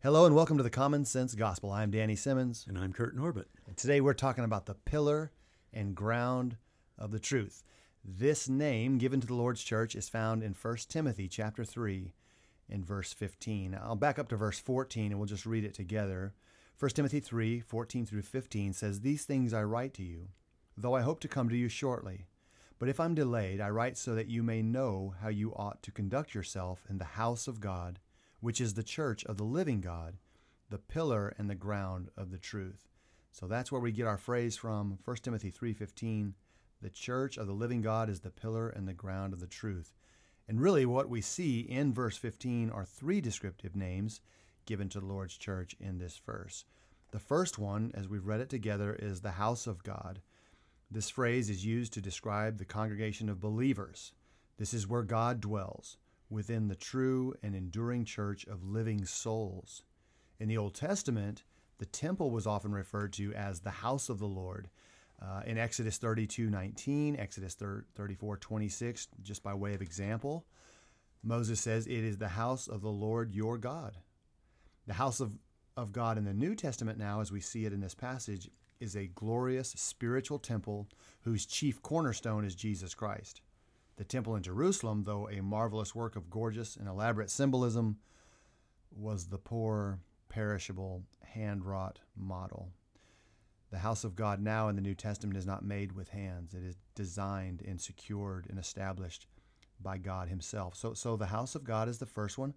Hello and welcome to the Common Sense Gospel. I'm Danny Simmons. And I'm Kurt Norbert. And today we're talking about the pillar and ground of the truth. This name given to the Lord's church is found in 1 Timothy chapter 3 in verse 15. I'll back up to verse 14 and we'll just read it together. 1 Timothy 3 14 through 15 says, These things I write to you, though I hope to come to you shortly. But if I'm delayed, I write so that you may know how you ought to conduct yourself in the house of God which is the church of the living God, the pillar and the ground of the truth. So that's where we get our phrase from 1 Timothy 3:15, the church of the living God is the pillar and the ground of the truth. And really what we see in verse 15 are three descriptive names given to the Lord's church in this verse. The first one, as we've read it together, is the house of God. This phrase is used to describe the congregation of believers. This is where God dwells within the true and enduring church of living souls. In the Old Testament, the temple was often referred to as the house of the Lord. Uh, in Exodus 32 19, Exodus 34 26, just by way of example, Moses says, It is the house of the Lord your God. The house of, of God in the New Testament, now, as we see it in this passage, is a glorious spiritual temple whose chief cornerstone is Jesus Christ. The temple in Jerusalem, though a marvelous work of gorgeous and elaborate symbolism, was the poor, perishable, hand wrought model. The house of God now in the New Testament is not made with hands. It is designed and secured and established by God Himself. So, so the house of God is the first one.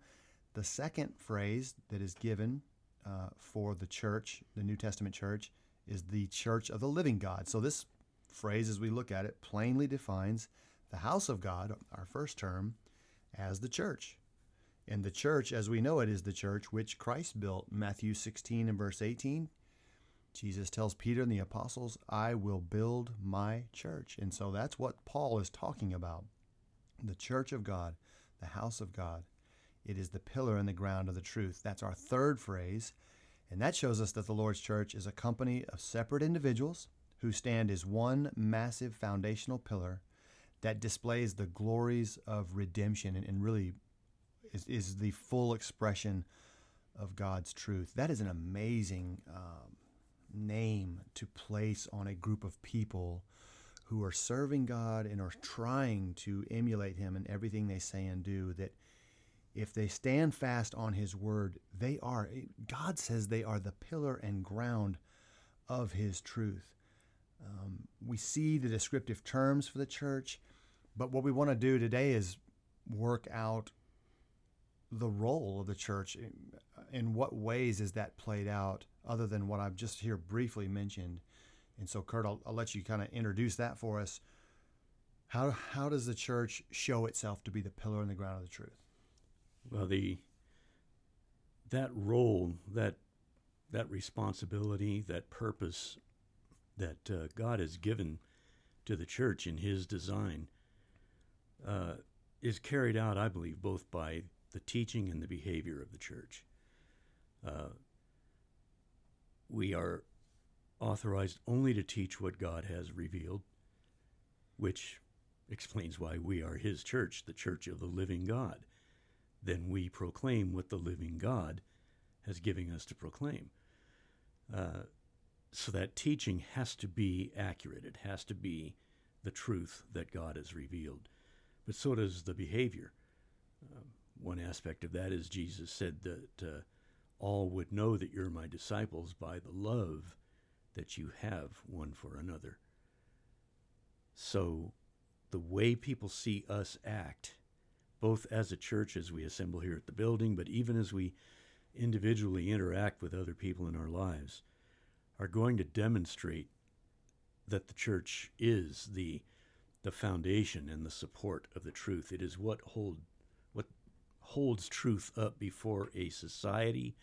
The second phrase that is given uh, for the church, the New Testament church, is the church of the living God. So this phrase, as we look at it, plainly defines the house of God, our first term, as the church. And the church, as we know it, is the church which Christ built. Matthew 16 and verse 18, Jesus tells Peter and the apostles, I will build my church. And so that's what Paul is talking about. The church of God, the house of God. It is the pillar and the ground of the truth. That's our third phrase. And that shows us that the Lord's church is a company of separate individuals who stand as one massive foundational pillar that displays the glories of redemption and, and really is, is the full expression of God's truth. That is an amazing um, name to place on a group of people who are serving God and are trying to emulate Him in everything they say and do. That if they stand fast on His word, they are, God says they are the pillar and ground of His truth. Um, we see the descriptive terms for the church. But what we want to do today is work out the role of the church. In what ways is that played out, other than what I've just here briefly mentioned? And so, Kurt, I'll, I'll let you kind of introduce that for us. How, how does the church show itself to be the pillar and the ground of the truth? Well, the that role, that that responsibility, that purpose that uh, God has given to the church in His design uh, is carried out, I believe, both by the teaching and the behavior of the church. Uh, we are authorized only to teach what God has revealed, which explains why we are His church, the church of the living God. Then we proclaim what the living God has given us to proclaim. Uh, so that teaching has to be accurate, it has to be the truth that God has revealed but so does the behavior. Um, one aspect of that is Jesus said that uh, all would know that you're my disciples by the love that you have one for another. So the way people see us act, both as a church as we assemble here at the building, but even as we individually interact with other people in our lives, are going to demonstrate that the church is the the foundation and the support of the truth. It is what hold what holds truth up before a society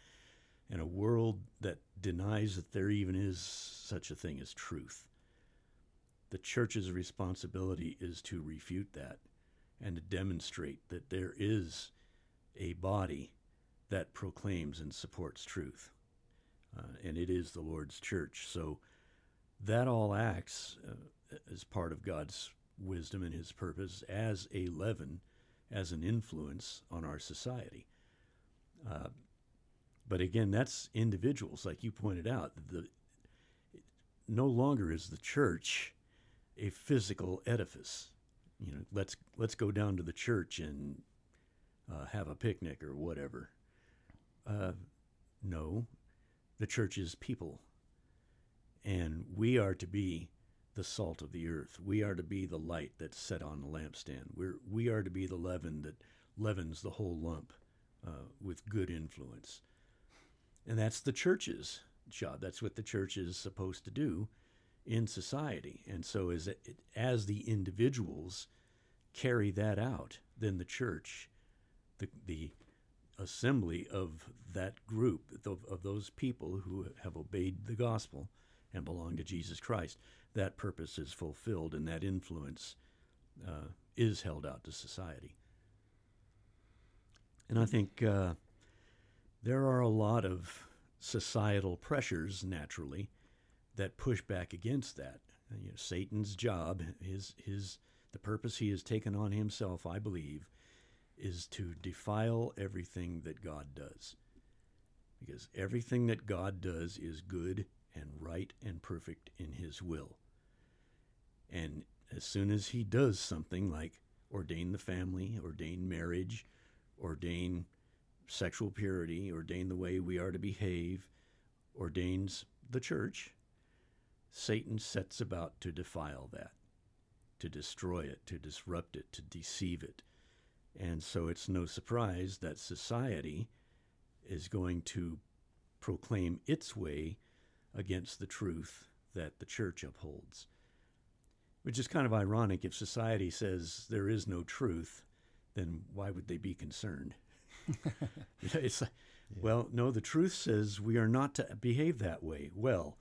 and a world that denies that there even is such a thing as truth. The church's responsibility is to refute that and to demonstrate that there is a body that proclaims and supports truth. Uh, and it is the Lord's church. So that all acts uh, as part of God's wisdom and his purpose as a leaven, as an influence on our society. Uh, But again, that's individuals, like you pointed out. The no longer is the church a physical edifice. You know, let's let's go down to the church and uh, have a picnic or whatever. Uh, no, the church is people, and we are to be the salt of the earth. We are to be the light that's set on the lampstand. We're we are to be the leaven that leavens the whole lump uh, with good influence, and that's the church's job. That's what the church is supposed to do in society. And so, as as the individuals carry that out, then the church, the the assembly of that group of, of those people who have obeyed the gospel and belong to Jesus Christ, that purpose is fulfilled and that influence uh, is held out to society. And I think uh, there are a lot of societal pressures naturally that push back against that. You know, Satan's job, his his the purpose he has taken on himself, I believe, is to defile everything that God does. Because everything that God does is good and right and perfect in his will. And as soon as he does something like ordain the family, ordain marriage, ordain sexual purity, ordain the way we are to behave, ordains the church, Satan sets about to defile that, to destroy it, to disrupt it, to deceive it. And so it's no surprise that society is going to proclaim its way against the truth that the church upholds. Which is kind of ironic if society says there is no truth, then why would they be concerned? it's like, yeah. well, no, the truth says we are not to behave that way. Well,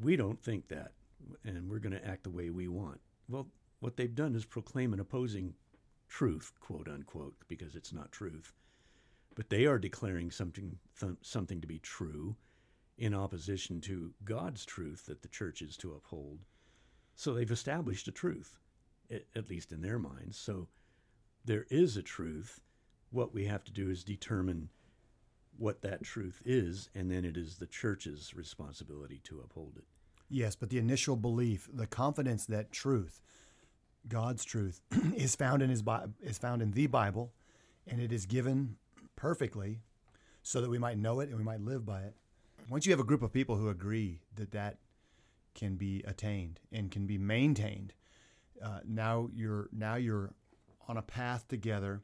we don't think that, and we're going to act the way we want. Well, what they've done is proclaim an opposing truth, quote unquote, because it's not truth. But they are declaring something th- something to be true in opposition to God's truth that the church is to uphold. So they've established a truth, at least in their minds. So there is a truth. What we have to do is determine what that truth is, and then it is the church's responsibility to uphold it. Yes, but the initial belief, the confidence that truth, God's truth, is found in His is found in the Bible, and it is given perfectly, so that we might know it and we might live by it. Once you have a group of people who agree that that can be attained and can be maintained, uh, now you're now you're on a path together,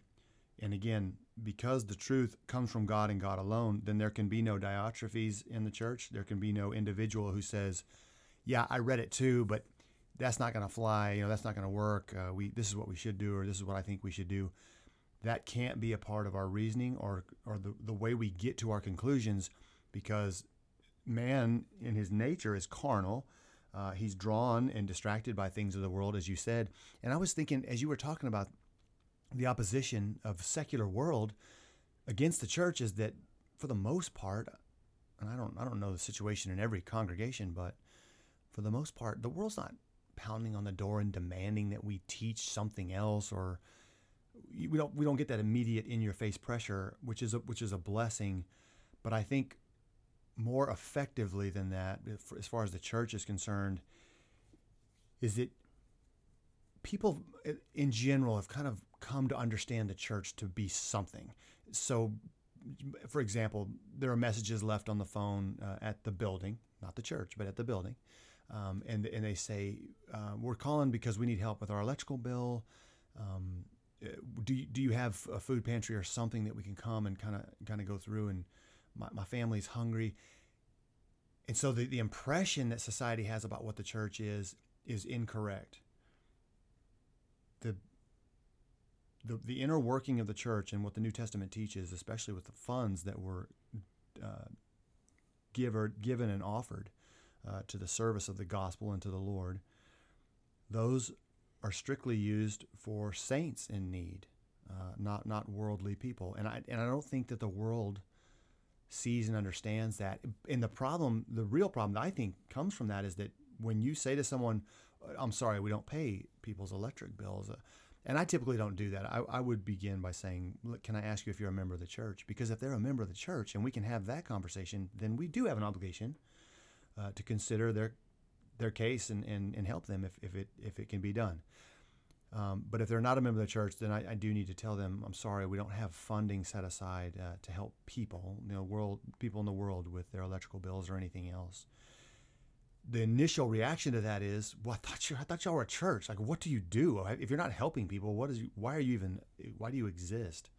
and again, because the truth comes from God and God alone, then there can be no Diotrephes in the church. There can be no individual who says, "Yeah, I read it too, but that's not going to fly. You know, that's not going to work. Uh, we this is what we should do, or this is what I think we should do." That can't be a part of our reasoning or or the the way we get to our conclusions, because man in his nature is carnal. Uh, he's drawn and distracted by things of the world, as you said. And I was thinking, as you were talking about the opposition of secular world against the church is that for the most part and I don't I don't know the situation in every congregation but for the most part the world's not pounding on the door and demanding that we teach something else or we don't we don't get that immediate in your face pressure which is a, which is a blessing but I think more effectively than that as far as the church is concerned is that people in general have kind of come to understand the church to be something. So, for example, there are messages left on the phone uh, at the building, not the church, but at the building. Um, and, and they say, uh, We're calling because we need help with our electrical bill. Um, uh, do, you, do you have a food pantry or something that we can come and kind of kind of go through? And my, my family's hungry. And so the, the impression that society has about what the church is is incorrect. The the, the inner working of the church and what the New Testament teaches, especially with the funds that were uh, given and offered uh, to the service of the gospel and to the Lord, those are strictly used for saints in need, uh, not not worldly people. And I and I don't think that the world sees and understands that. And the problem, the real problem that I think comes from that is that when you say to someone, "I'm sorry, we don't pay people's electric bills," uh, And I typically don't do that. I, I would begin by saying, "Look, Can I ask you if you're a member of the church? Because if they're a member of the church and we can have that conversation, then we do have an obligation uh, to consider their their case and, and, and help them if, if it if it can be done. Um, but if they're not a member of the church, then I, I, do need to tell them, I'm sorry, we don't have funding set aside uh, to help people, you know, world people in the world with their electrical bills or anything else. The initial reaction to that is, well, I thought you, I thought y'all were a church. Like, what do you do if you're not helping people? What is, why are you even, why do you exist?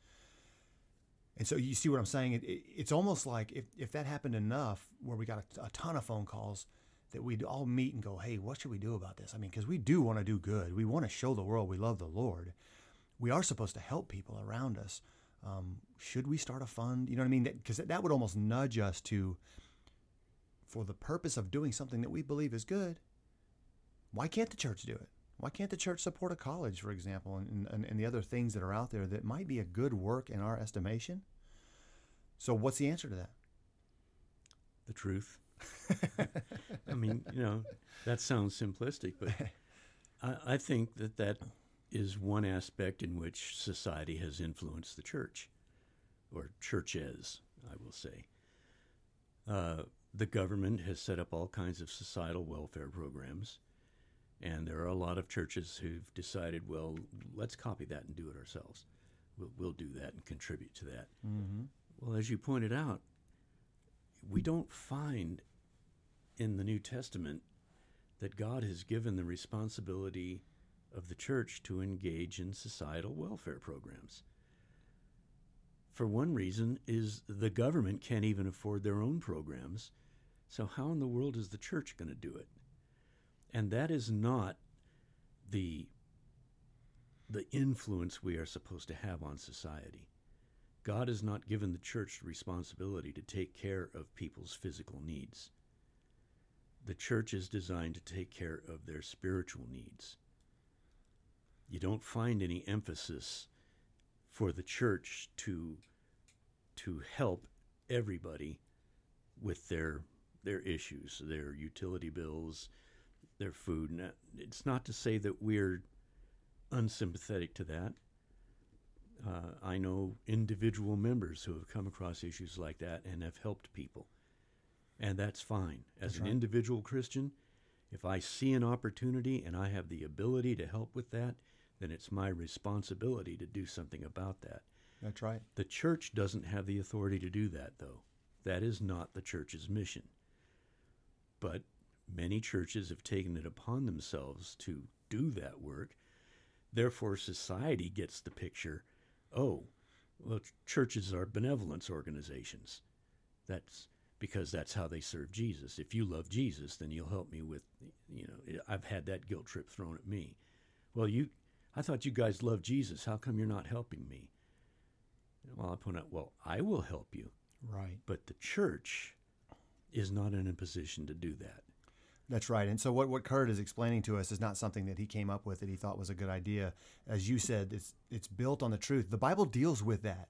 And so you see what I'm saying? It, it, it's almost like if, if that happened enough, where we got a, a ton of phone calls that we'd all meet and go, hey, what should we do about this? I mean, because we do want to do good. We want to show the world we love the Lord. We are supposed to help people around us. Um, should we start a fund? You know what I mean? Because that, that would almost nudge us to, for the purpose of doing something that we believe is good, why can't the church do it? Why can't the church support a college, for example, and, and, and the other things that are out there that might be a good work in our estimation? So, what's the answer to that? The truth. I mean, you know, that sounds simplistic, but I, I, think that that is one aspect in which society has influenced the church, or churches, I will say. Uh, the government has set up all kinds of societal welfare programs, and there are a lot of churches who've decided, well, let's copy that and do it ourselves. We'll, we'll do that and contribute to that. Mm-hmm. Well, as you pointed out, we don't find in the New Testament that God has given the responsibility of the church to engage in societal welfare programs. For one reason is the government can't even afford their own programs. So how in the world is the church going to do it? And that is not the the influence we are supposed to have on society. God has not given the church responsibility to take care of people's physical needs the church is designed to take care of their spiritual needs. You don't find any emphasis for the church to to help everybody with their their issues, their utility bills, their food. It's not to say that we're unsympathetic to that. Uh, I know individual members who have come across issues like that and have helped people and that's fine. As that's an right. individual Christian, if I see an opportunity and I have the ability to help with that, then it's my responsibility to do something about that. That's right. The church doesn't have the authority to do that, though. That is not the church's mission. But many churches have taken it upon themselves to do that work. Therefore, society gets the picture oh, well, churches are benevolence organizations. That's because that's how they serve Jesus. If you love Jesus, then you'll help me with, you know, I've had that guilt trip thrown at me. Well, you, I thought you guys loved Jesus. How come you're not helping me? Well, I point out, well, I will help you. Right. But the church is not in a position to do that. That's right. And so what, what Kurt is explaining to us is not something that he came up with that he thought was a good idea. As you said, it's it's built on the truth. The Bible deals with that.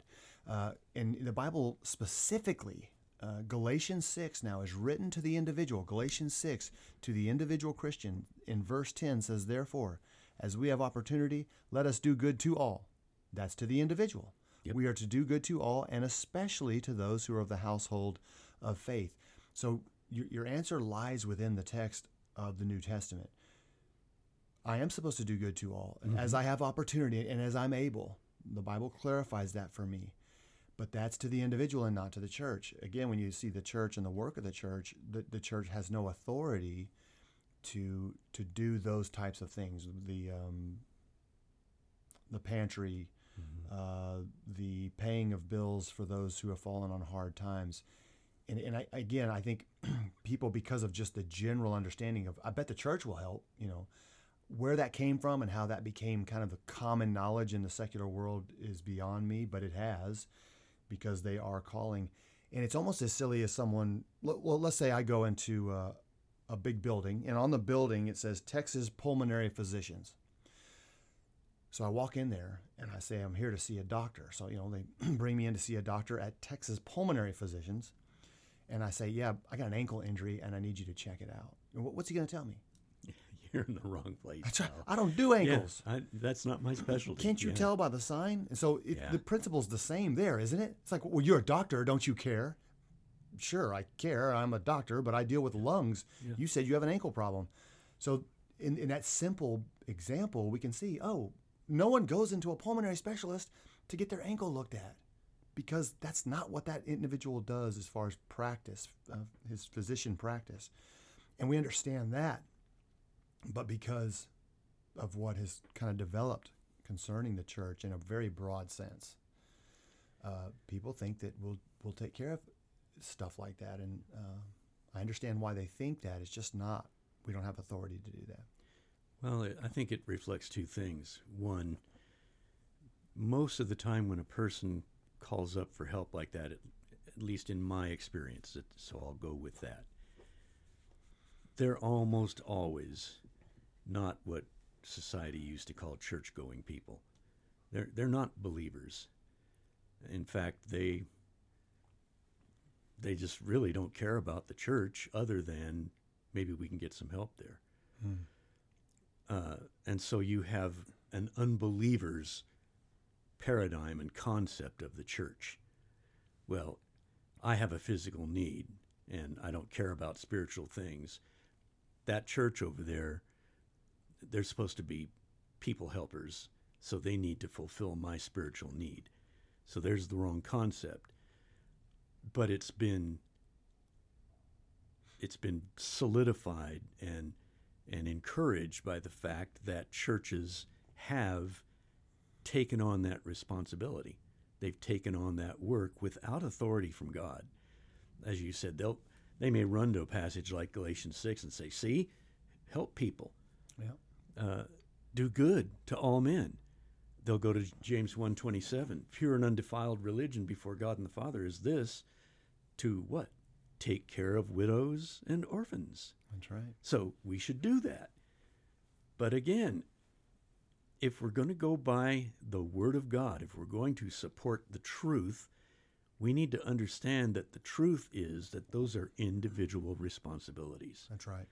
Uh, and the Bible specifically uh, Galatians 6 now is written to the individual. Galatians 6 to the individual Christian in verse 10 says, Therefore, as we have opportunity, let us do good to all. That's to the individual. Yep. We are to do good to all, and especially to those who are of the household of faith. So your, your answer lies within the text of the New Testament. I am supposed to do good to all mm-hmm. as I have opportunity and as I'm able. The Bible clarifies that for me. But that's to the individual and not to the church. Again, when you see the church and the work of the church, the, the church has no authority to to do those types of things. The um, the pantry, mm-hmm. uh, the paying of bills for those who have fallen on hard times. And, and I, again, I think people, because of just the general understanding of, I bet the church will help, you know, where that came from and how that became kind of the common knowledge in the secular world is beyond me, but it has because they are calling. And it's almost as silly as someone, well, let's say I go into uh, a big building, and on the building it says Texas Pulmonary Physicians. So I walk in there and I say, I'm here to see a doctor. So, you know, they bring me in to see a doctor at Texas Pulmonary Physicians. And I say, Yeah, I got an ankle injury and I need you to check it out. What's he going to tell me? You're in the wrong place. That's right. I don't do Yeah, ankles. I, that's not my specialty. Can't you Yeah. tell by the sign? And so it, Yeah. the principle's the same there, isn't it? It's like, well, you're a doctor, don't you care? Sure, I care. I'm a doctor, but I deal with lungs. Yeah. You said you have an ankle problem. So in, in that simple example, we can see, oh, no one goes into a pulmonary specialist to get their ankle looked at because that's not what that individual does as far as practice, uh, his physician practice. And we understand that. But because of what has kind of developed concerning the church in a very broad sense, uh, people think that we'll, we'll take care of stuff like that. And uh, I understand why they think that. It's just not. We don't have authority to do that. Well, I- think it reflects two things. One, most of the time when a person calls up for help like that, at, least in my experience, so I'll go with that, they're almost always not what society used to call church going people. They're, they're not believers. In fact, they they just really don't care about the church other than maybe we can get some help there. Uh, and so you have an unbeliever's paradigm and concept of the church. Well, I have a physical need and I don't care about spiritual things. That church over there, they're supposed to be people helpers, so they need to fulfill my spiritual need. So there's the wrong concept. But it's been it's been solidified and and encouraged by the fact that churches have taken on that responsibility. They've taken on that work without authority from God. As you said, they'll they may run to a passage like Galatians six and say, "See, help people. Uh, do good to all men." They'll go to James one twenty seven. Pure and undefiled religion before God and the Father is this: to what? Take care of widows and orphans. That's right. So we should do that. But again, if we're going to go by the Word of God, if we're going to support the truth, we need to understand that the truth is that those are individual responsibilities. That's right.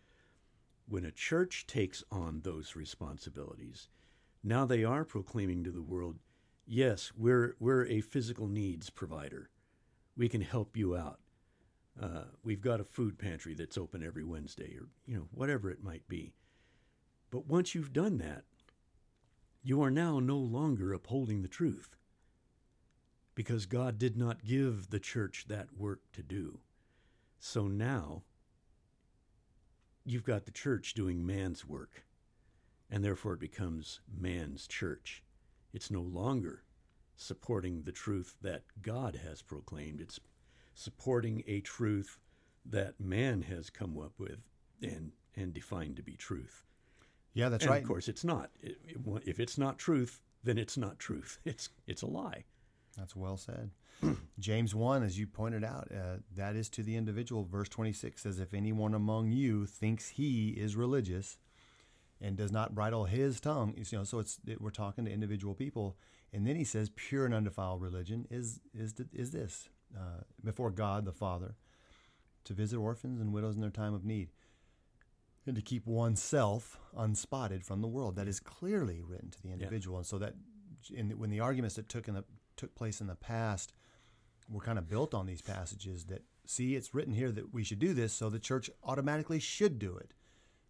When a church takes on those responsibilities, now they are proclaiming to the world, yes, we're, we're a physical needs provider. We can help you out. Uh, we've got a food pantry that's open every Wednesday, or you know whatever it might be. But once you've done that, you are now no longer upholding the truth, because God did not give the church that work to do. So now you've got the church doing man's work, and therefore it becomes man's church. It's no longer supporting the truth that God has proclaimed. It's supporting a truth that man has come up with and and defined to be truth. Yeah, that's and right. Of course, it's not. If it's not truth, then it's not truth. It's it's a lie. That's well said. James 1, as you pointed out, uh, that is to the individual. Verse 26 says, If anyone among you thinks he is religious and does not bridle his tongue, you know, so it's it, we're talking to individual people. And then he says, pure and undefiled religion is is is this uh, before God the Father to visit orphans and widows in their time of need, and to keep oneself unspotted from the world. That is clearly written to the individual, and so that in, when the arguments that took in the took place in the past were kind of built on these passages that see it's written here that we should do this, so the church automatically should do it,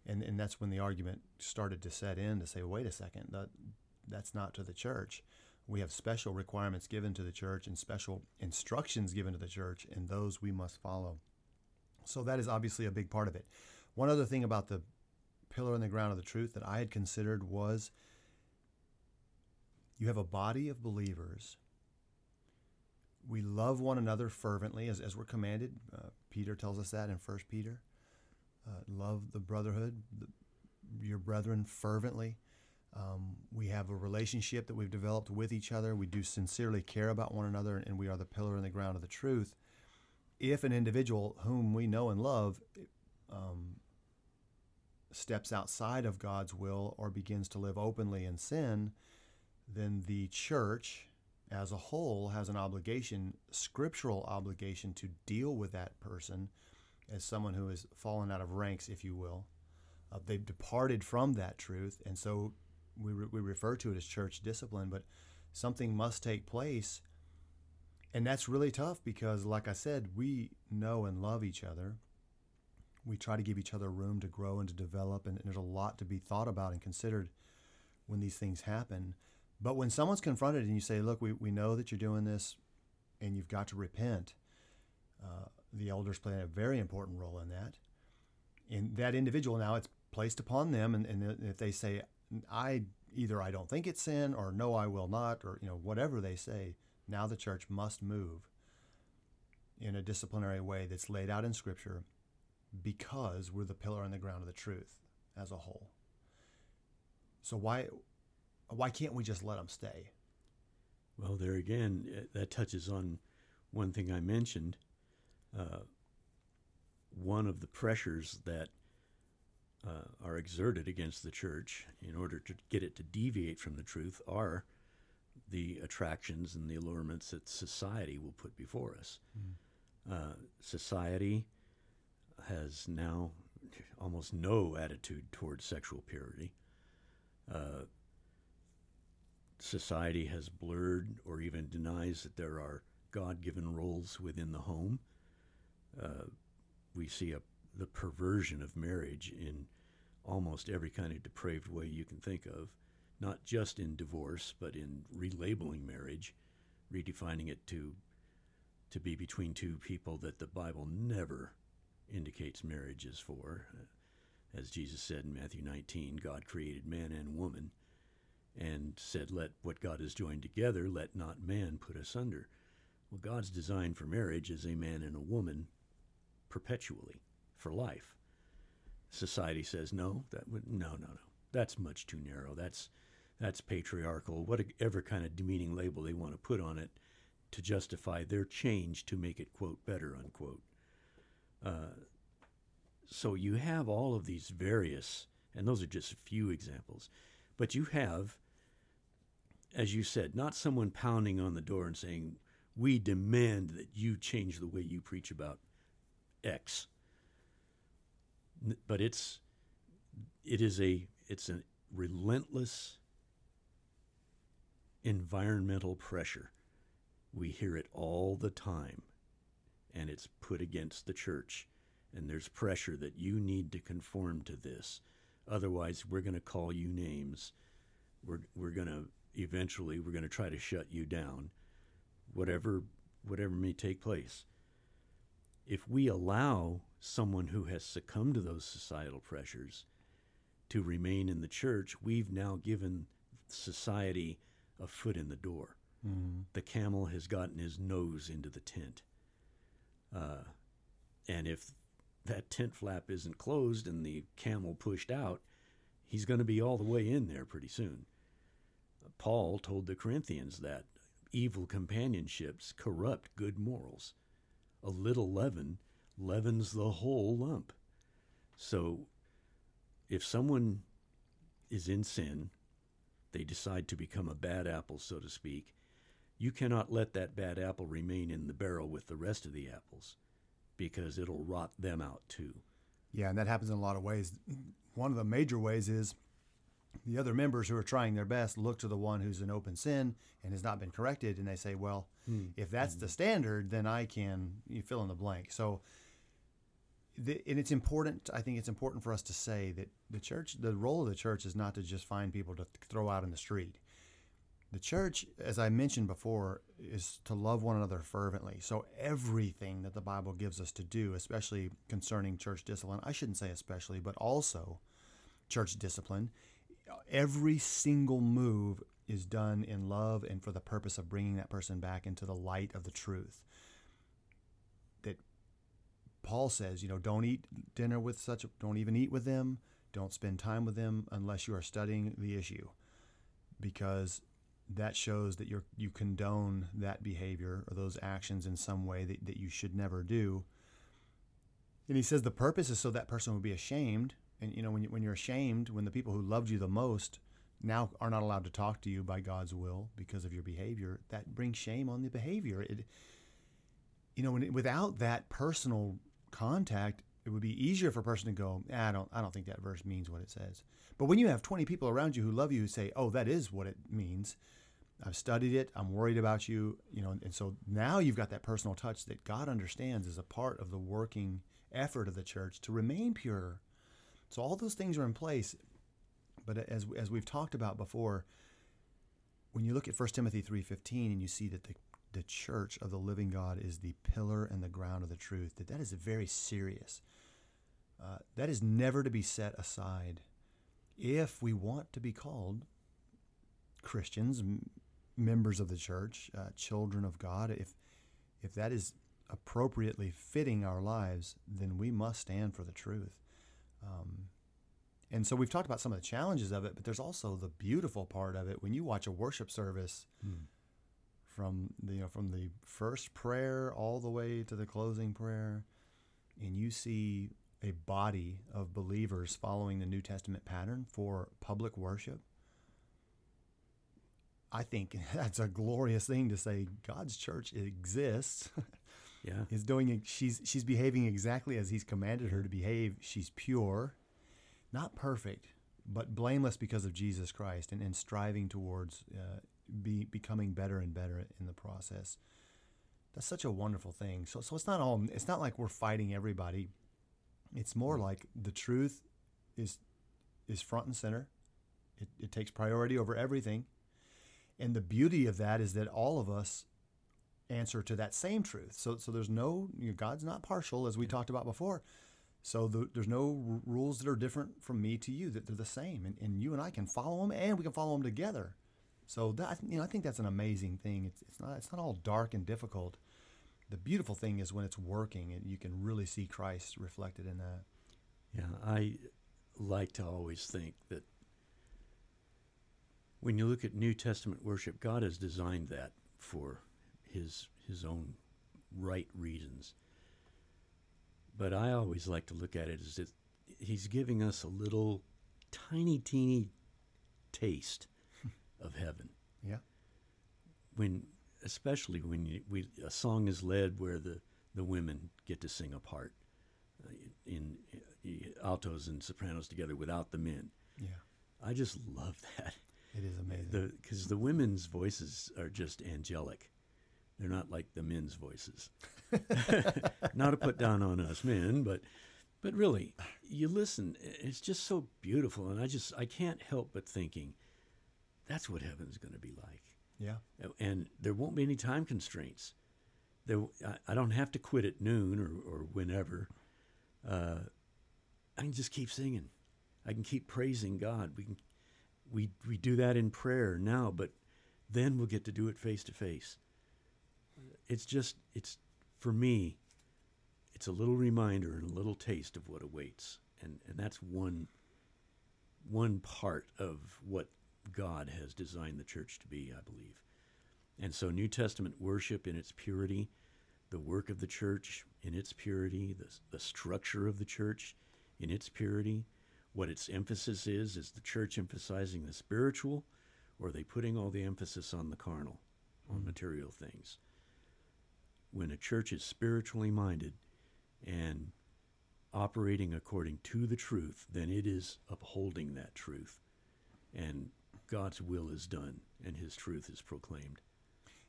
and and that's when the argument started to set in to say, wait a second, that that's not to the church. We have special requirements given to the church and special instructions given to the church, and those we must follow. So that is obviously a big part of it. One other thing about the pillar in the ground of the truth that I had considered was you have a body of believers. We love one another fervently as, as we're commanded. Uh, Peter tells us that in 1 Peter. Uh, love the brotherhood, the, your brethren fervently. Um, we have a relationship that we've developed with each other. We do sincerely care about one another, and we are the pillar and the ground of the truth. If an individual whom we know and love um, steps outside of God's will or begins to live openly in sin, then the church as a whole has an obligation, scriptural obligation, to deal with that person as someone who has fallen out of ranks, if you will, Uh, they've departed from that truth, and so we, re- we refer to it as church discipline. But something must take place, and that's really tough because, like I said, we know and love each other. We try to give each other room to grow and to develop, and, and there's a lot to be thought about and considered when these things happen. But when someone's confronted and you say, "Look, we, we know that you're doing this, and you've got to repent," uh, the elders play a very important role in that. In that individual now, it's placed upon them, and, and if they say, "I either I don't think it's sin," or "No, I will not," or you know whatever they say, now the church must move in a disciplinary way that's laid out in Scripture, because we're the pillar and the ground of the truth as a whole. So why why can't we just let them stay? Well, there again, eh, that touches on one thing I mentioned. Uh, one of the pressures that uh, are exerted against the church in order to get it to deviate from the truth are the attractions and the allurements that society will put before us. Mm. Uh, society has now almost no attitude towards sexual purity. Uh, society has blurred or even denies that there are God given roles within the home. Uh, we see a, the perversion of marriage in almost every kind of depraved way you can think of, not just in divorce, but in relabeling marriage, redefining it to, to be between two people that the Bible never indicates marriage is for. As Jesus said in Matthew 19, God created man and woman and said, Let what God has joined together, let not man put asunder. Well, God's design for marriage is a man and a woman perpetually for life. Society says no, that would no, no, no. That's much too narrow. That's that's patriarchal. Whatever kind of demeaning label they want to put on it to justify their change to make it quote better unquote. Uh, so you have all of these various, and those are just a few examples, but you have as you said, not someone pounding on the door and saying, We demand that you change the way you preach about X. But it's it is a it's a relentless environmental pressure. We hear it all the time, and it's put against the church. And there's pressure that you need to conform to this. Otherwise, we're going to call you names. We're, we're going to eventually we're going to try to shut you down, whatever whatever may take place. If we allow someone who has succumbed to those societal pressures to remain in the church, we've now given society a foot in the door. Mm-hmm. The camel has gotten his nose into the tent. Uh, and if that tent flap isn't closed and the camel pushed out, he's going to be all the way in there pretty soon. Paul told the Corinthians that evil companionships corrupt good morals. A little leaven leavens the whole lump. So if someone is in sin, they decide to become a bad apple, so to speak, you cannot let that bad apple remain in the barrel with the rest of the apples because it'll rot them out too. Yeah, and that happens in a lot of ways. One of the major ways is the other members who are trying their best look to the one who's in open sin and has not been corrected, and they say, "Well, hmm. if that's hmm. the standard, then I can you fill in the blank." So, the, and it's important. I think it's important for us to say that the church, the role of the church, is not to just find people to throw out in the street. The church, as I mentioned before, is to love one another fervently. So everything that the Bible gives us to do, especially concerning church discipline, I shouldn't say especially, but also church discipline every single move is done in love and for the purpose of bringing that person back into the light of the truth. That Paul says, you know, don't eat dinner with such, a, don't even eat with them, don't spend time with them unless you are studying the issue, because that shows that you you condone that behavior or those actions in some way that, that you should never do. And he says the purpose is so that person would be ashamed and you know when you, when you're ashamed, when the people who loved you the most now are not allowed to talk to you by God's will because of your behavior, that brings shame on the behavior. It, you know, when it, without that personal contact, it would be easier for a person to go, "Ah, I don't, I don't think that verse means what it says. But when you have 20 people around you who love you who say, oh, that is what it means. I've studied it. I'm worried about you, you know, and so now you've got that personal touch that God understands is a part of the working effort of the church to remain pure. So all those things are in place. But as as we've talked about before, when you look at 1 Timothy 3:15 and you see that the the church of the living God is the pillar and the ground of the truth, that that is very serious. Uh, that is never to be set aside if we want to be called Christians, m- members of the church, uh, children of God, if if that is appropriately fitting our lives, then we must stand for the truth. Um, and so we've talked about some of the challenges of it, but there's also the beautiful part of it when you watch a worship service Hmm. from the you know from the first prayer all the way to the closing prayer, and you see a body of believers following the New Testament pattern for public worship. I think that's a glorious thing to say. God's church exists. Yeah. is doing. She's she's behaving exactly as He's commanded her to behave. She's pure, not perfect, but blameless because of Jesus Christ, and, and striving towards uh, be becoming better and better in the process. That's such a wonderful thing. So so it's not all. It's not like we're fighting everybody. It's more like the truth is is front and center. It, it takes priority over everything. And the beauty of that is that all of us answer to that same truth. So, so there's no, you know, God's not partial, as we talked about before. So the, there's no r- rules that are different from me to you; that they're the same, and, and you and I can follow them, and we can follow them together. So that you know, I think that's an amazing thing. It's it's not it's not all dark and difficult. The beautiful thing is when it's working, and you can really see Christ reflected in that. Yeah, I like to always think that when you look at New Testament worship, God has designed that for his his own right reasons. But I always like to look at it as if he's giving us a little tiny teeny taste of heaven. Yeah. When especially when you, we a song is led where the the women get to sing a part uh, in, in altos and sopranos together without the men. Yeah, I just love that. it is amazing. The because the women's voices are just angelic. They're not like the men's voices. not to put down on us men, but but really, you listen. It's just so beautiful, and I just I can't help but thinking, that's what heaven's going to be like. yeah, And there won't be any time constraints. There, I, I don't have to quit at noon or, or whenever. Uh, I can just keep singing. I can keep praising God. We can, we we do that in prayer now, but then we'll get to do it face to face. It's just it's for me. It's a little reminder and a little taste of what awaits, and and that's one. One part of what God has designed the church to be, I believe. And so, New Testament worship in its purity, the work of the church in its purity, the, the structure of the church in its purity, what its emphasis is is the church emphasizing the spiritual, or are they putting all the emphasis on the carnal, on mm. material things? When a church is spiritually minded and operating according to the truth, then it is upholding that truth. And God's will is done and his truth is proclaimed.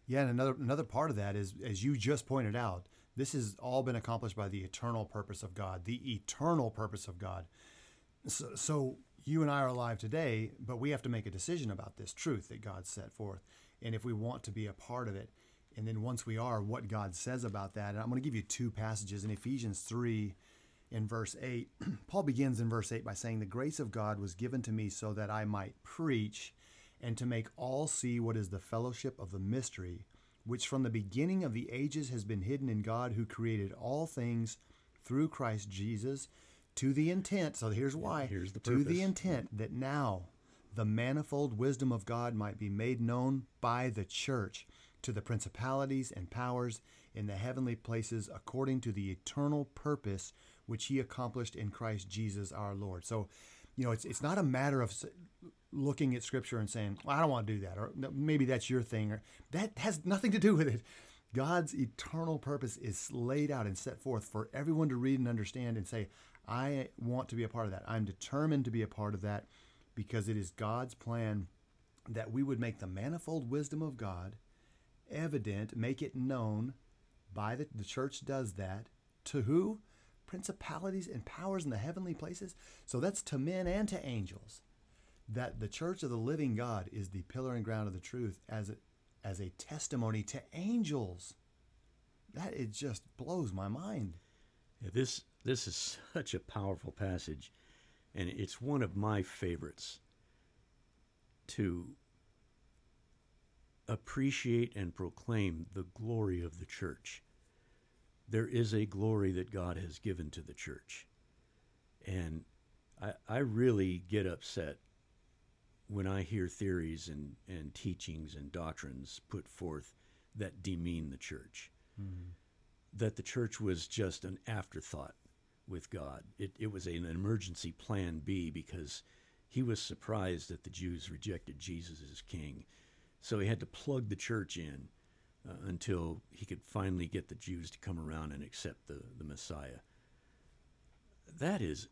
Yeah, and another another part of that is, as you just pointed out, this has all been accomplished by the eternal purpose of God, the eternal purpose of God. So, so you and I are alive today, but we have to make a decision about this truth that God set forth, and if we want to be a part of it, and then once we are, what God says about that. And I'm going to give you two passages in Ephesians three, in verse eight. Paul begins in verse eight by saying, "The grace of God was given to me so that I might preach." and to make all see what is the fellowship of the mystery, which from the beginning of the ages has been hidden in God who created all things through Christ Jesus, to the intent, so here's why, here's the purpose. to the intent that now the manifold wisdom of God might be made known by the church to the principalities and powers in the heavenly places according to the eternal purpose which he accomplished in Christ Jesus our Lord. So, you know, it's it's not a matter of looking at scripture and saying, "Well, I don't want to do that," or maybe that's your thing, or that has nothing to do with it. God's eternal purpose is laid out and set forth for everyone to read and understand and say, I want to be a part of that. I'm determined to be a part of that because it is God's plan that we would make the manifold wisdom of God evident, make it known by the, the church does that to who? Principalities and powers in the heavenly places. So that's to men and to angels. That the church of the living God is the pillar and ground of the truth as a, as a testimony to angels. That it just blows my mind. Yeah, this this is such a powerful passage, and it's one of my favorites to appreciate and proclaim the glory of the church. There is a glory that God has given to the church. And I, I really get upset when I hear theories and, and teachings and doctrines put forth that demean the church. Mm-hmm. That the church was just an afterthought with God. It, it was an emergency plan B because he was surprised that the Jews rejected Jesus as king. So he had to plug the church in uh, until he could finally get the Jews to come around and accept the, the Messiah. That is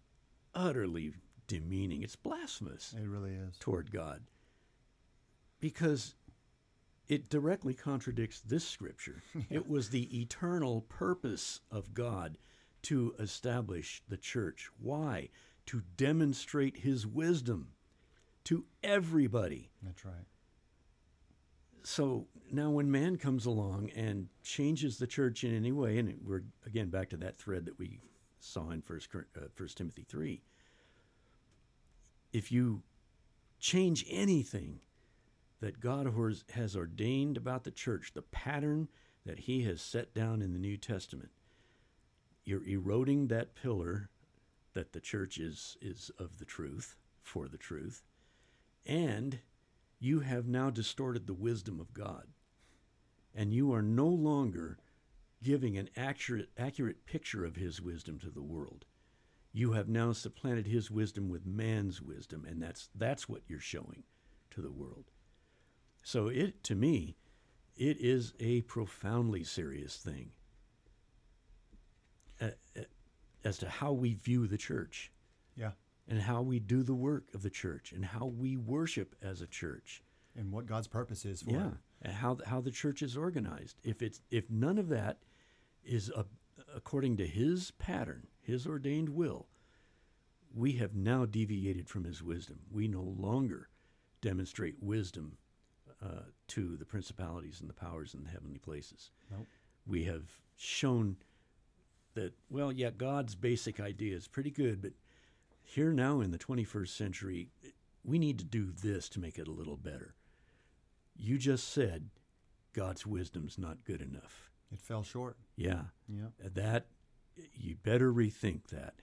utterly demeaning. It's blasphemous. It really is. Toward God. Because it directly contradicts this scripture. It was the eternal purpose of God to establish the church. Why? To demonstrate his wisdom to everybody. That's right. So now, when man comes along and changes the church in any way, and we're again back to that thread that we saw in First, uh, First Timothy three. If you change anything that God has ordained about the church, the pattern that He has set down in the New Testament, you're eroding that pillar that the church is is of the truth for the truth and you have now distorted the wisdom of God. And you are no longer giving an accurate accurate picture of his wisdom to the world. You have now supplanted his wisdom with man's wisdom and that's that's what you're showing to the world. So it to me it is a profoundly serious thing uh, uh, as to how we view the church. And how we do the work of the church and how we worship as a church. And what God's purpose is for yeah. And how, how the church is organized. If, it's, if none of that is a, according to his pattern, his ordained will, we have now deviated from his wisdom. We no longer demonstrate wisdom uh, to the principalities and the powers in the heavenly places. Nope. We have shown that, well, yeah, God's basic idea is pretty good, but here now in the 21st century, we need to do this to make it a little better. You just said God's wisdom's not good enough. It fell short. Yeah. Yeah. That you better rethink that.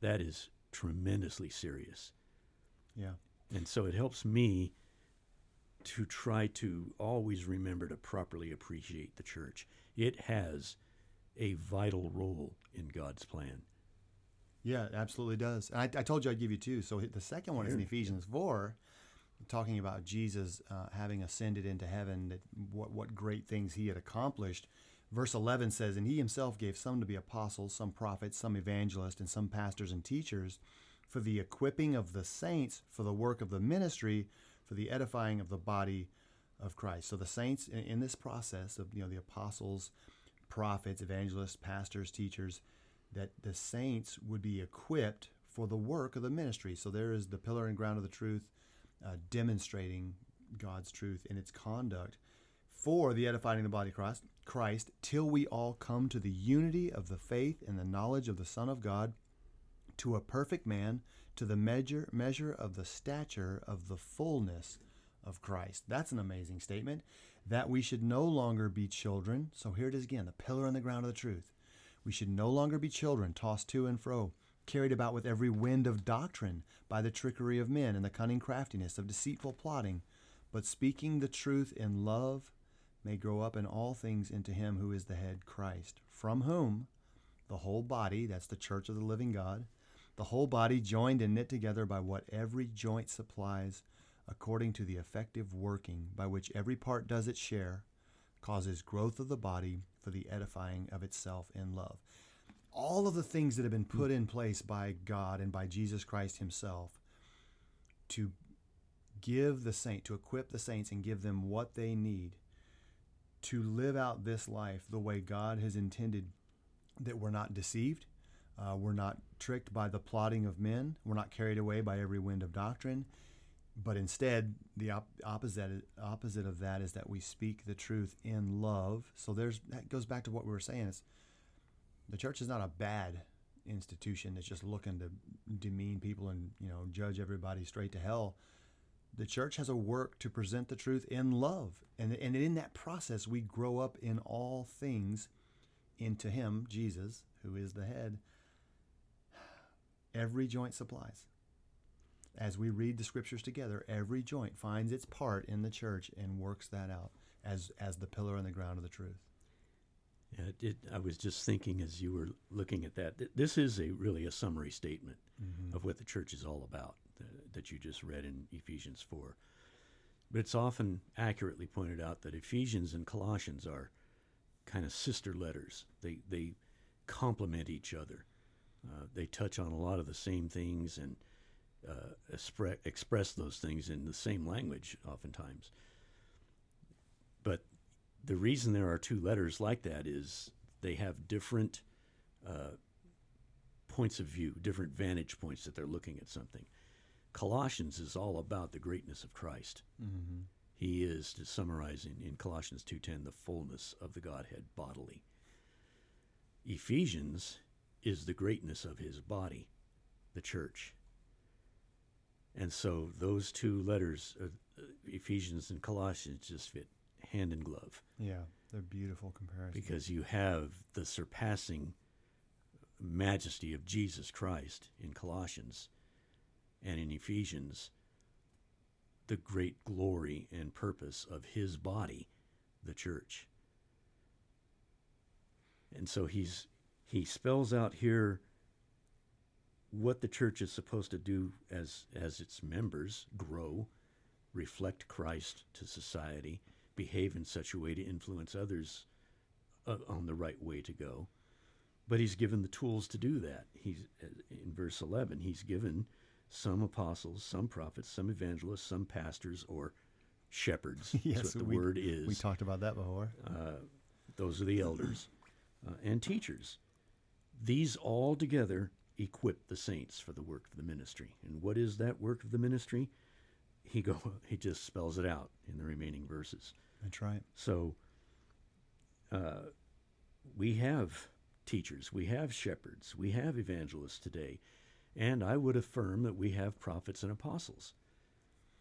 That is tremendously serious. Yeah. And so it helps me to try to always remember to properly appreciate the church. It has a vital role in God's plan. Yeah, it absolutely does. And I, I told you I'd give you two. So the second one is in Ephesians 4, talking about Jesus uh, having ascended into heaven, that what, what great things he had accomplished. Verse 11 says, And he himself gave some to be apostles, some prophets, some evangelists, and some pastors and teachers for the equipping of the saints, for the work of the ministry, for the edifying of the body of Christ. So the saints in, in this process of you know the apostles, prophets, evangelists, pastors, teachers, that the saints would be equipped for the work of the ministry. So there is the pillar and ground of the truth, uh, demonstrating God's truth in its conduct for the edifying of the body of Christ, Christ, till we all come to the unity of the faith and the knowledge of the Son of God, to a perfect man, to the measure measure of the stature of the fullness of Christ. That's an amazing statement that we should no longer be children. So here it is again, the pillar and the ground of the truth. We should no longer be children, tossed to and fro, carried about with every wind of doctrine by the trickery of men and the cunning craftiness of deceitful plotting, but speaking the truth in love may grow up in all things into him who is the head, Christ, from whom the whole body, that's the church of the living God, the whole body joined and knit together by what every joint supplies according to the effective working by which every part does its share, causes growth of the body for the edifying of itself in love. All of the things that have been put in place by God and by Jesus Christ Himself to give the saint, to equip the saints and give them what they need to live out this life the way God has intended, that we're not deceived, uh, we're not tricked by the plotting of men, we're not carried away by every wind of doctrine, but instead the op- opposite opposite of that is that we speak the truth in love. So there's that goes back to what we were saying. Is the church is not a bad institution that's just looking to demean people and you know judge everybody straight to hell the church has a work to present the truth in love. And, and in that process, we grow up in all things into Him, Jesus, who is the head. Every joint supplies. As we read the scriptures together, every joint finds its part in the church and works that out as, as the pillar and the ground of the truth. Yeah, it, I was just thinking as you were looking at that, th- this is a really a summary statement mm-hmm. of what the church is all about that you just read in Ephesians 4. But it's often accurately pointed out that Ephesians and Colossians are kind of sister letters. They, they complement each other. Uh, they touch on a lot of the same things and uh, expre- express those things in the same language, oftentimes. But the reason there are two letters like that is they have different uh, points of view, different vantage points that they're looking at something. Colossians is all about the greatness of Christ. Mm-hmm. He is, to summarize in, in Colossians 2.10, the fullness of the Godhead bodily. Ephesians is the greatness of his body, the church. And so those two letters, uh, Ephesians and Colossians, just fit hand in glove. Yeah, they're beautiful comparisons. Because you have the surpassing majesty of Jesus Christ in Colossians and in Ephesians the great glory and purpose of his body, the church. And so he's he spells out here what the church is supposed to do as as its members grow, reflect Christ to society, behave in such a way to influence others uh, on the right way to go. But he's given the tools to do that. He's in verse 11, he's given some apostles, some prophets, some evangelists, some pastors, or shepherds. yes, That's what the we, word is. We talked about that before. Uh, those are the elders uh, and teachers. These all together equip the saints for the work of the ministry. And what is that work of the ministry? He go he just spells it out in the remaining verses. That's right. So uh, we have teachers, we have shepherds, we have evangelists today. And I would affirm that we have prophets and apostles.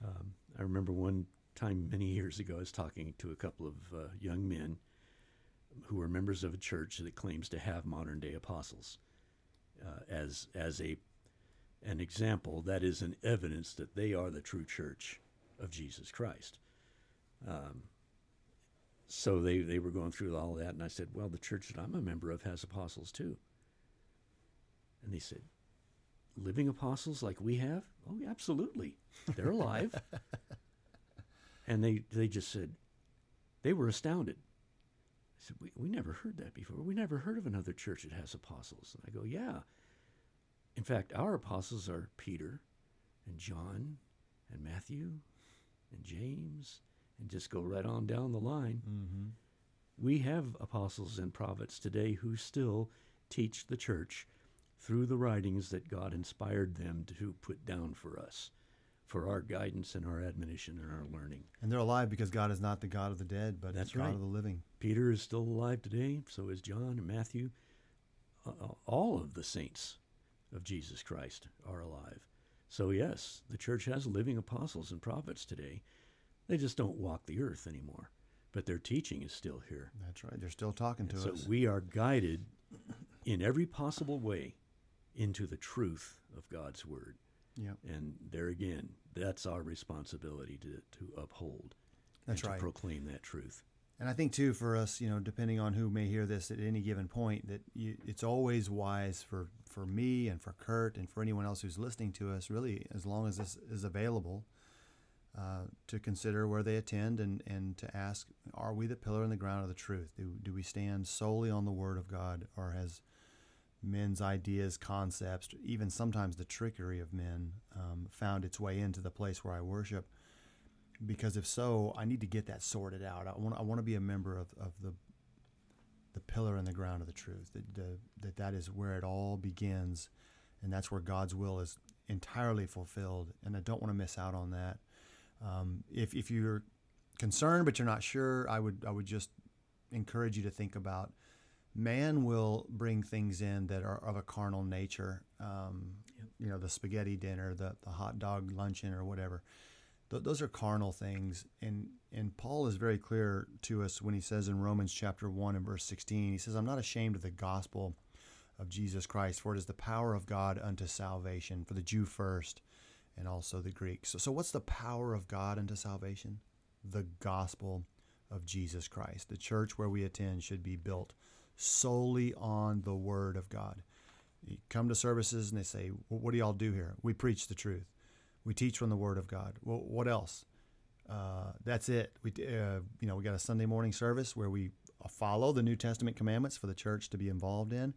Um, I remember one time many years ago, I was talking to a couple of uh, young men who were members of a church that claims to have modern day apostles uh, as, as a, an example that is an evidence that they are the true church of Jesus Christ. Um, so they, they were going through all that, and I said, Well, the church that I'm a member of has apostles too. And they said, living apostles like we have? Oh, absolutely. They're alive. and they, they just said, they were astounded. Said, we, we never heard that before. We never heard of another church that has apostles. And I go, yeah. In fact, our apostles are Peter and John and Matthew and James and just go right on down the line. Mm-hmm. We have apostles and prophets today who still teach the church through the writings that God inspired them to put down for us, for our guidance and our admonition and our learning. And they're alive because God is not the God of the dead, but That's God right. of the living. Peter is still alive today, so is John and Matthew. Uh, all of the saints of Jesus Christ are alive. So, yes, the church has living apostles and prophets today. They just don't walk the earth anymore, but their teaching is still here. That's right. They're still talking to so us. So, we are guided in every possible way into the truth of God's word. Yep. And there again, that's our responsibility to, to uphold that's and right. to proclaim that truth. And I think too for us, you know, depending on who may hear this at any given point, that you, it's always wise for for me and for Kurt and for anyone else who's listening to us, really, as long as this is available, uh, to consider where they attend and, and to ask, are we the pillar and the ground of the truth? Do, do we stand solely on the Word of God, or has men's ideas, concepts, even sometimes the trickery of men um, found its way into the place where I worship? Because if so, I need to get that sorted out. I want, I want to be a member of, of the the pillar and the ground of the truth. That, the, that that is where it all begins, and that's where God's will is entirely fulfilled. And I don't want to miss out on that. Um, if if you're concerned but you're not sure, I would I would just encourage you to think about man will bring things in that are of a carnal nature. Um, yep. You know, the spaghetti dinner, the the hot dog luncheon, or whatever. Th- those are carnal things, and and Paul is very clear to us when he says in Romans chapter one and verse sixteen, he says, "I'm not ashamed of the gospel." Of Jesus Christ, for it is the power of God unto salvation for the Jew first, and also the Greek. So, so what's the power of God unto salvation? The gospel of Jesus Christ. The church where we attend should be built solely on the Word of God. You come to services and they say, well, "What do y'all do here?" We preach the truth. We teach from the Word of God. Well, what else? Uh, that's it. We, uh, you know, we got a Sunday morning service where we follow the New Testament commandments for the church to be involved in.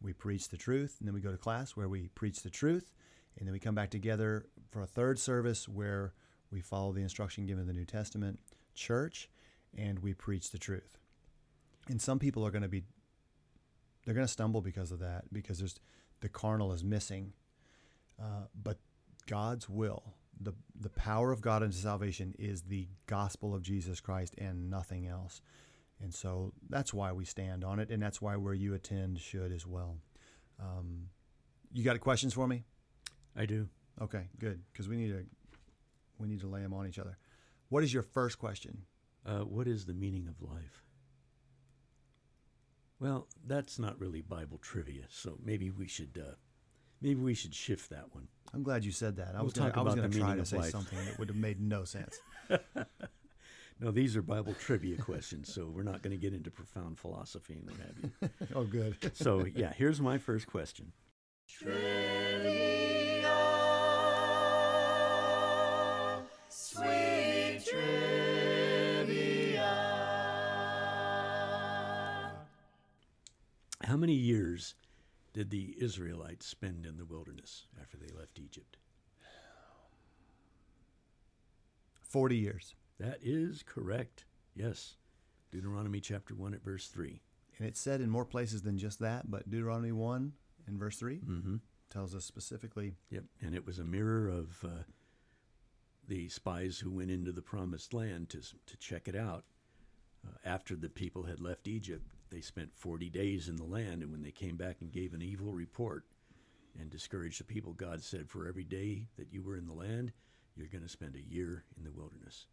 We preach the truth, and then we go to class where we preach the truth, and then we come back together for a third service where we follow the instruction given in the New Testament church and we preach the truth. And some people are going to be they're going to stumble because of that because there's the carnal is missing. Uh, but God's will, the the power of God into salvation is the gospel of Jesus Christ and nothing else. And so that's why we stand on it, and that's why where you attend should as well. Um, you got questions for me? I do. Okay, good, because we need to we need to lay them on each other. What is your first question? Uh, what is the meaning of life? Well, that's not really Bible trivia, so maybe we should uh, maybe we should shift that one. I'm glad you said that. I we'll was gonna, I was going to try to say life. something that would have made no sense. no, these are Bible trivia questions, so we're not going to get into profound philosophy and what have you. oh, good. so yeah, here's my first question. Trivia. How many years did the Israelites spend in the wilderness after they left Egypt? 40 years. That is correct. Yes. Deuteronomy chapter 1 at verse 3. And it's said in more places than just that, but Deuteronomy 1 in verse 3 mm-hmm. tells us specifically. Yep. And it was a mirror of uh, the spies who went into the promised land to, to check it out uh, after the people had left Egypt they spent 40 days in the land, and when they came back and gave an evil report and discouraged the people, God said, For every day that you were in the land, you're going to spend a year in the wilderness.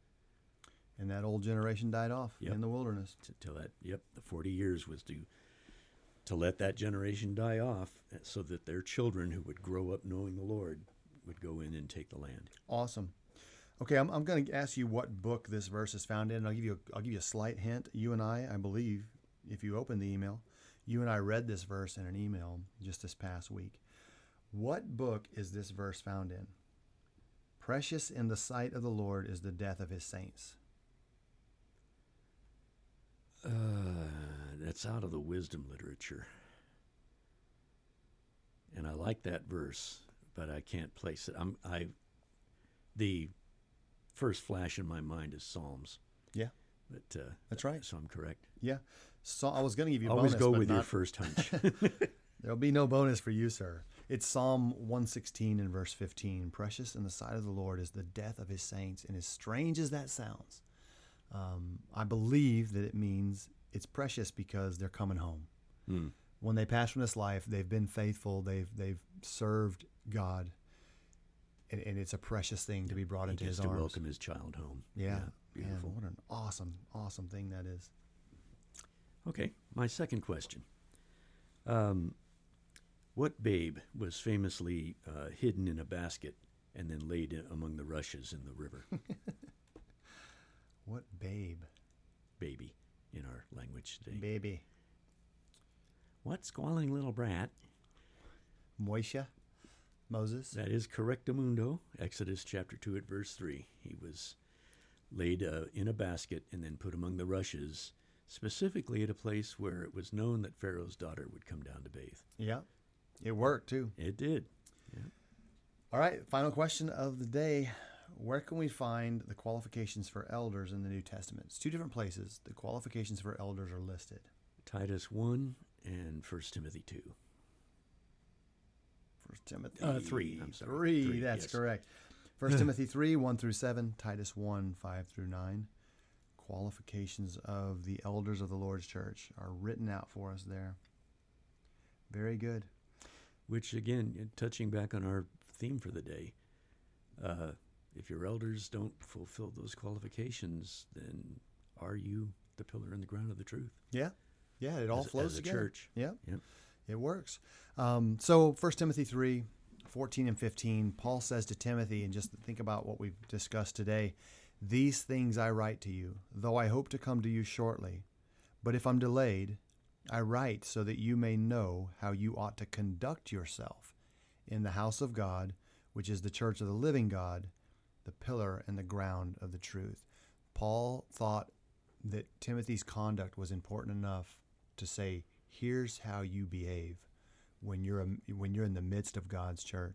And that old generation died off yep. in the wilderness. Till that, yep, the 40 years was to to let that generation die off uh, so that their children who would grow up knowing the Lord would go in and take the land. Awesome. Okay, I'm, I'm going to ask you what book this verse is found in. And I'll give you a, I'll give you a slight hint. You and I, I believe, if you open the email, you and I read this verse in an email just this past week. What book is this verse found in? Precious in the sight of the Lord is the death of his saints. Uh, that's out of the wisdom literature. And I like that verse, but I can't place it. I'm I the first flash in my mind is Psalms. Yeah. But uh, that's right. So I'm correct. Yeah. So I was going to give you always bonus, go with not, your first hunch. there'll be no bonus for you, sir. It's Psalm 116 and verse 15. Precious in the sight of the Lord is the death of his saints, and as strange as that sounds, um, I believe that it means it's precious because they're coming home. Hmm. When they pass from this life, they've been faithful. They've they've served God, and, and it's a precious thing to be brought he into His arms. to welcome his child home. Yeah, yeah beautiful. Man, what an awesome, awesome thing that is. Okay, my second question. Um, what babe was famously uh, hidden in a basket and then laid among the rushes in the river? what babe? Baby in our language today. Baby. What squalling little brat? Moisha? Moses. That is correctamundo, Exodus chapter 2 at verse 3. He was laid uh, in a basket and then put among the rushes, specifically at a place where it was known that Pharaoh's daughter would come down to bathe. Yeah. It worked too. It did. All right, final question of the day. Where can we find the qualifications for elders in the New Testament? It's two different places. The qualifications for elders are listed. Titus 1 and 1 Timothy 2. First Timothy Uh, three, I'm sorry. Three, Three, that's yes. correct. First Timothy three, one through seven, Titus one, five through nine. Qualifications of the elders of the Lord's church are written out for us there. Very good. Which, again, touching back on our theme for the day, uh, if your elders don't fulfill those qualifications, then are you the pillar and the ground of the truth? Yeah. Yeah, it all As- flows as a together. church. Yep. It works. Um, so 1 Timothy 3, 14 and 15, Paul says to Timothy, and just think about what we've discussed today, these things I write to you, though I hope to come to you shortly. But if I'm delayed, I write so that you may know how you ought to conduct yourself in the house of God, which is the church of the living God, the pillar and the ground of the truth. Paul thought that Timothy's conduct was important enough to say, here's how you behave when you're a, when you're in the midst of God's church.